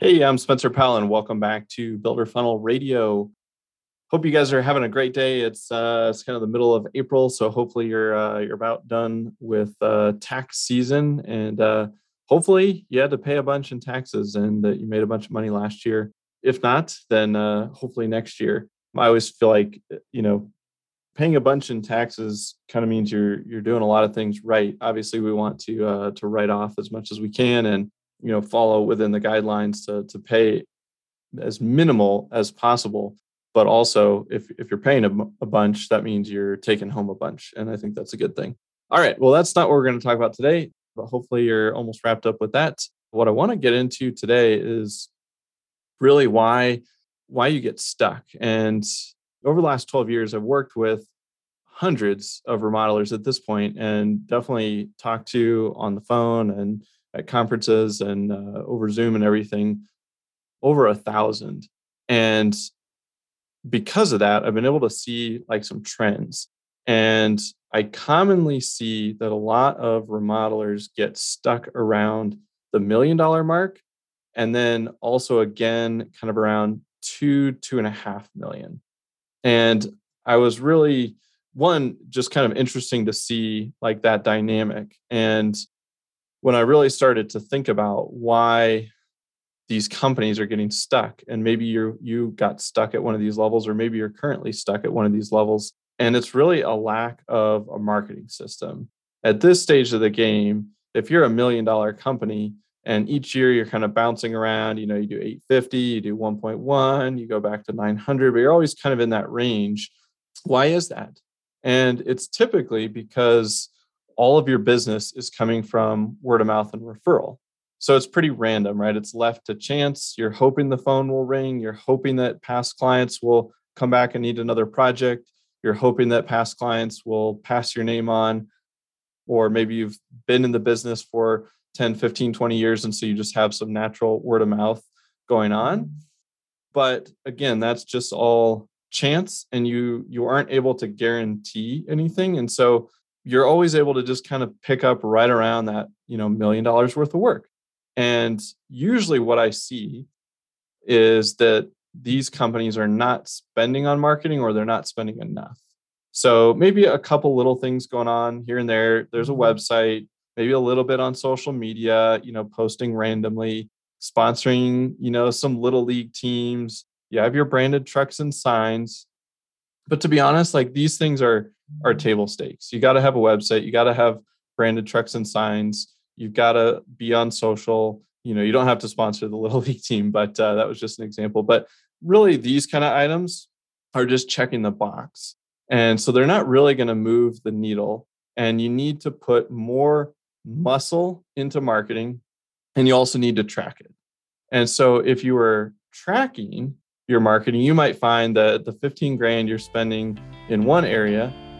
Hey, I'm Spencer Powell, and welcome back to Builder Funnel Radio. Hope you guys are having a great day. It's uh, it's kind of the middle of April, so hopefully you're uh, you're about done with uh, tax season, and uh, hopefully you had to pay a bunch in taxes and that you made a bunch of money last year. If not, then uh, hopefully next year. I always feel like you know paying a bunch in taxes kind of means you're you're doing a lot of things right. Obviously, we want to uh, to write off as much as we can and you know follow within the guidelines to to pay as minimal as possible. But also if if you're paying a, a, bunch that means you're taking home a bunch and i think that's a good thing. All right well that's not what we're going to talk about today but hopefully you're almost wrapped up with that. What i want to get into today is really why why you get stuck. And over the last 12 years i've worked with hundreds of remodelers at this point and definitely talked to on the phone and at conferences and uh, over Zoom and everything, over a thousand. And because of that, I've been able to see like some trends. And I commonly see that a lot of remodelers get stuck around the million dollar mark. And then also again, kind of around two, two and a half million. And I was really, one, just kind of interesting to see like that dynamic. And when I really started to think about why these companies are getting stuck and maybe you you got stuck at one of these levels or maybe you're currently stuck at one of these levels and it's really a lack of a marketing system. At this stage of the game if you're a million dollar company and each year you're kind of bouncing around you know you do 850 you do 1.1 you go back to 900 but you're always kind of in that range why is that? And it's typically because all of your business is coming from word of mouth and referral. So it's pretty random, right? It's left to chance. You're hoping the phone will ring. You're hoping that past clients will come back and need another project. You're hoping that past clients will pass your name on. Or maybe you've been in the business for 10, 15, 20 years. And so you just have some natural word of mouth going on. But again, that's just all chance and you you aren't able to guarantee anything. And so you're always able to just kind of pick up right around that, you know, million dollars worth of work. And usually what I see is that these companies are not spending on marketing or they're not spending enough. So maybe a couple little things going on here and there. There's a mm-hmm. website, maybe a little bit on social media, you know, posting randomly, sponsoring, you know, some little league teams. You have your branded trucks and signs. But to be honest, like these things are are table stakes. You got to have a website, you got to have branded trucks and signs, you've got to be on social. You know, you don't have to sponsor the little league team, but uh, that was just an example. But really, these kind of items are just checking the box. And so they're not really going to move the needle. And you need to put more muscle into marketing and you also need to track it. And so if you are tracking your marketing, you might find that the 15 grand you're spending in one area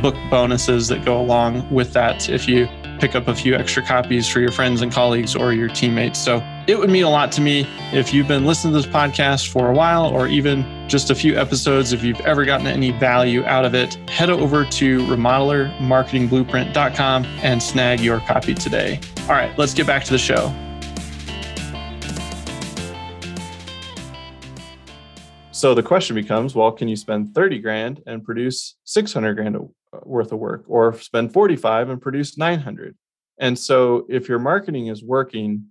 book bonuses that go along with that if you pick up a few extra copies for your friends and colleagues or your teammates. So It would mean a lot to me if you've been listening to this podcast for a while or even just a few episodes. If you've ever gotten any value out of it, head over to remodelermarketingblueprint.com and snag your copy today. All right, let's get back to the show. So the question becomes, well, can you spend 30 grand and produce 600 grand worth of work or spend 45 and produce 900? And so if your marketing is working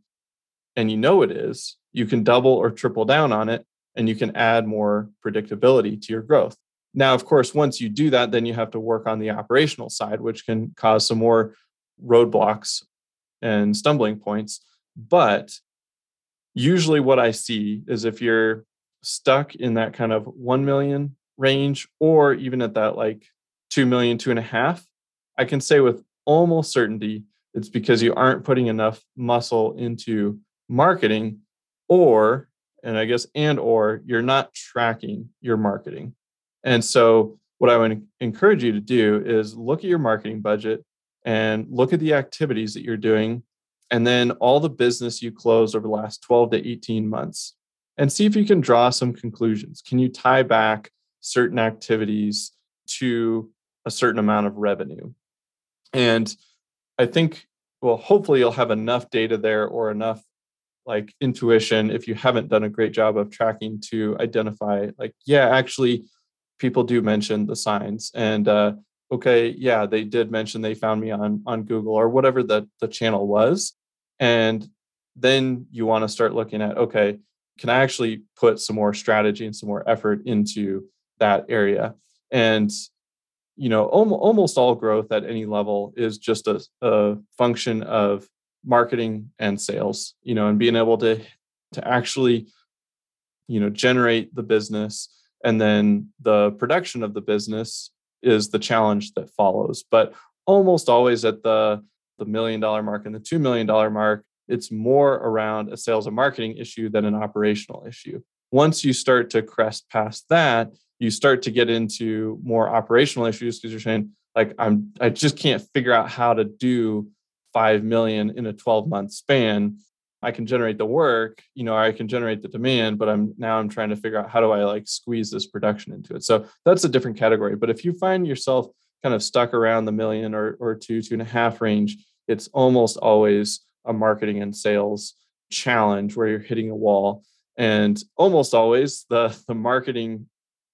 and you know it is, you can double or triple down on it and you can add more predictability to your growth. Now, of course, once you do that, then you have to work on the operational side, which can cause some more roadblocks and stumbling points. But usually, what I see is if you're stuck in that kind of 1 million range, or even at that like 2 million, two and a half, I can say with almost certainty it's because you aren't putting enough muscle into marketing or and i guess and or you're not tracking your marketing. And so what i would encourage you to do is look at your marketing budget and look at the activities that you're doing and then all the business you closed over the last 12 to 18 months and see if you can draw some conclusions. Can you tie back certain activities to a certain amount of revenue. And i think well hopefully you'll have enough data there or enough like intuition if you haven't done a great job of tracking to identify like yeah actually people do mention the signs and uh okay yeah they did mention they found me on on google or whatever the the channel was. And then you want to start looking at okay can i actually put some more strategy and some more effort into that area? And you know almost all growth at any level is just a, a function of marketing and sales you know and being able to to actually you know generate the business and then the production of the business is the challenge that follows. But almost always at the the million dollar mark and the 2 million dollar mark it's more around a sales and marketing issue than an operational issue. Once you start to crest past that you start to get into more operational issues because you're saying like i'm i just can't figure out how to do 5 million in a 12 month span. I can generate the work you know i can generate the demand but i'm now i'm trying to figure out how do i like squeeze this production into it. So that's a different category. But if you find yourself kind of stuck around the million or, or two two and a half range it's almost always a marketing and sales challenge where you're hitting a wall. And almost always the the marketing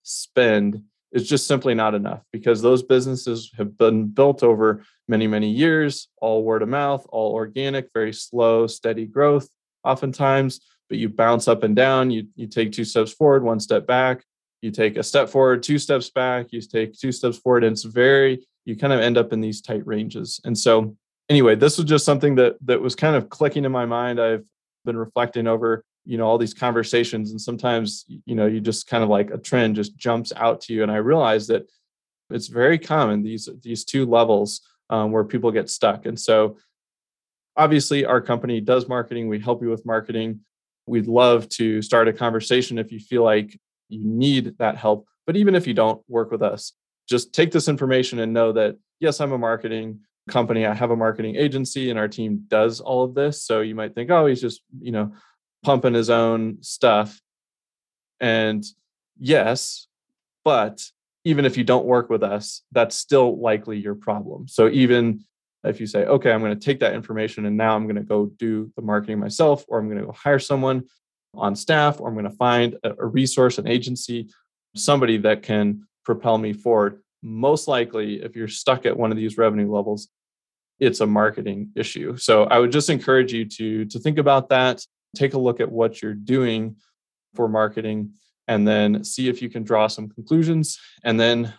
spend is just simply not enough because those businesses have been built over many, many years, all word of mouth, all organic, very slow, steady growth, oftentimes. But you bounce up and down. You, you take two steps forward, one step back. You take a step forward, two steps back. You take two steps forward. And it's very, you kind of end up in these tight ranges. And so, anyway, this was just something that that was kind of clicking in my mind. I've been reflecting over you know all these conversations and sometimes you know you just kind of like a trend just jumps out to you and i realize that it's very common these these two levels um, where people get stuck and so obviously our company does marketing we help you with marketing we'd love to start a conversation if you feel like you need that help but even if you don't work with us. Just take this information and know that yes i'm a marketing company i have a marketing agency and our team does all of this so you might think oh he's just you know pumping his own stuff. And yes, but even if you don't work with us, that's still likely your problem. So even if you say, okay, I'm going to take that information and now I'm going to go do the marketing myself, or I'm going to go hire someone on staff, or I'm going to find a resource, an agency, somebody that can propel me forward. Most likely, if you're stuck at one of these revenue levels, it's a marketing issue. So I would just encourage you to to think about that take a look at what you're doing for marketing and then see if you can draw some conclusions and then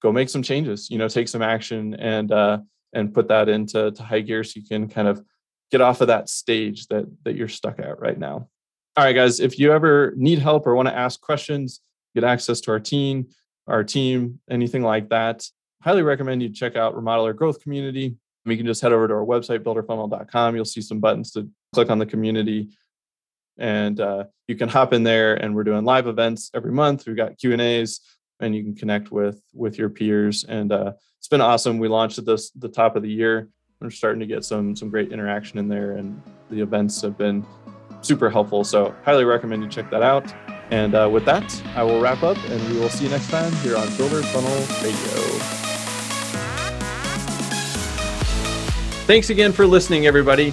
go make some changes you know take some action and uh and put that into to high gear so you can kind of get off of that stage that that you're stuck at right now. All right guys if you ever need help or want to ask questions get access to our team our team anything like that highly recommend you check out remodeler growth community. You can just head over to our website builderfunnel.com you'll see some buttons to click on the community and uh, you can hop in there and we're doing live events every month we've got q and a's and you can connect with with your peers and uh, it's been awesome we launched at this the top of the year we're starting to get some some great interaction in there and the events have been super helpful. So, highly recommend you check that out. And uh, with that, I will wrap up and we will see you next time here on Builder Funnel Radio. Thanks again for listening, everybody.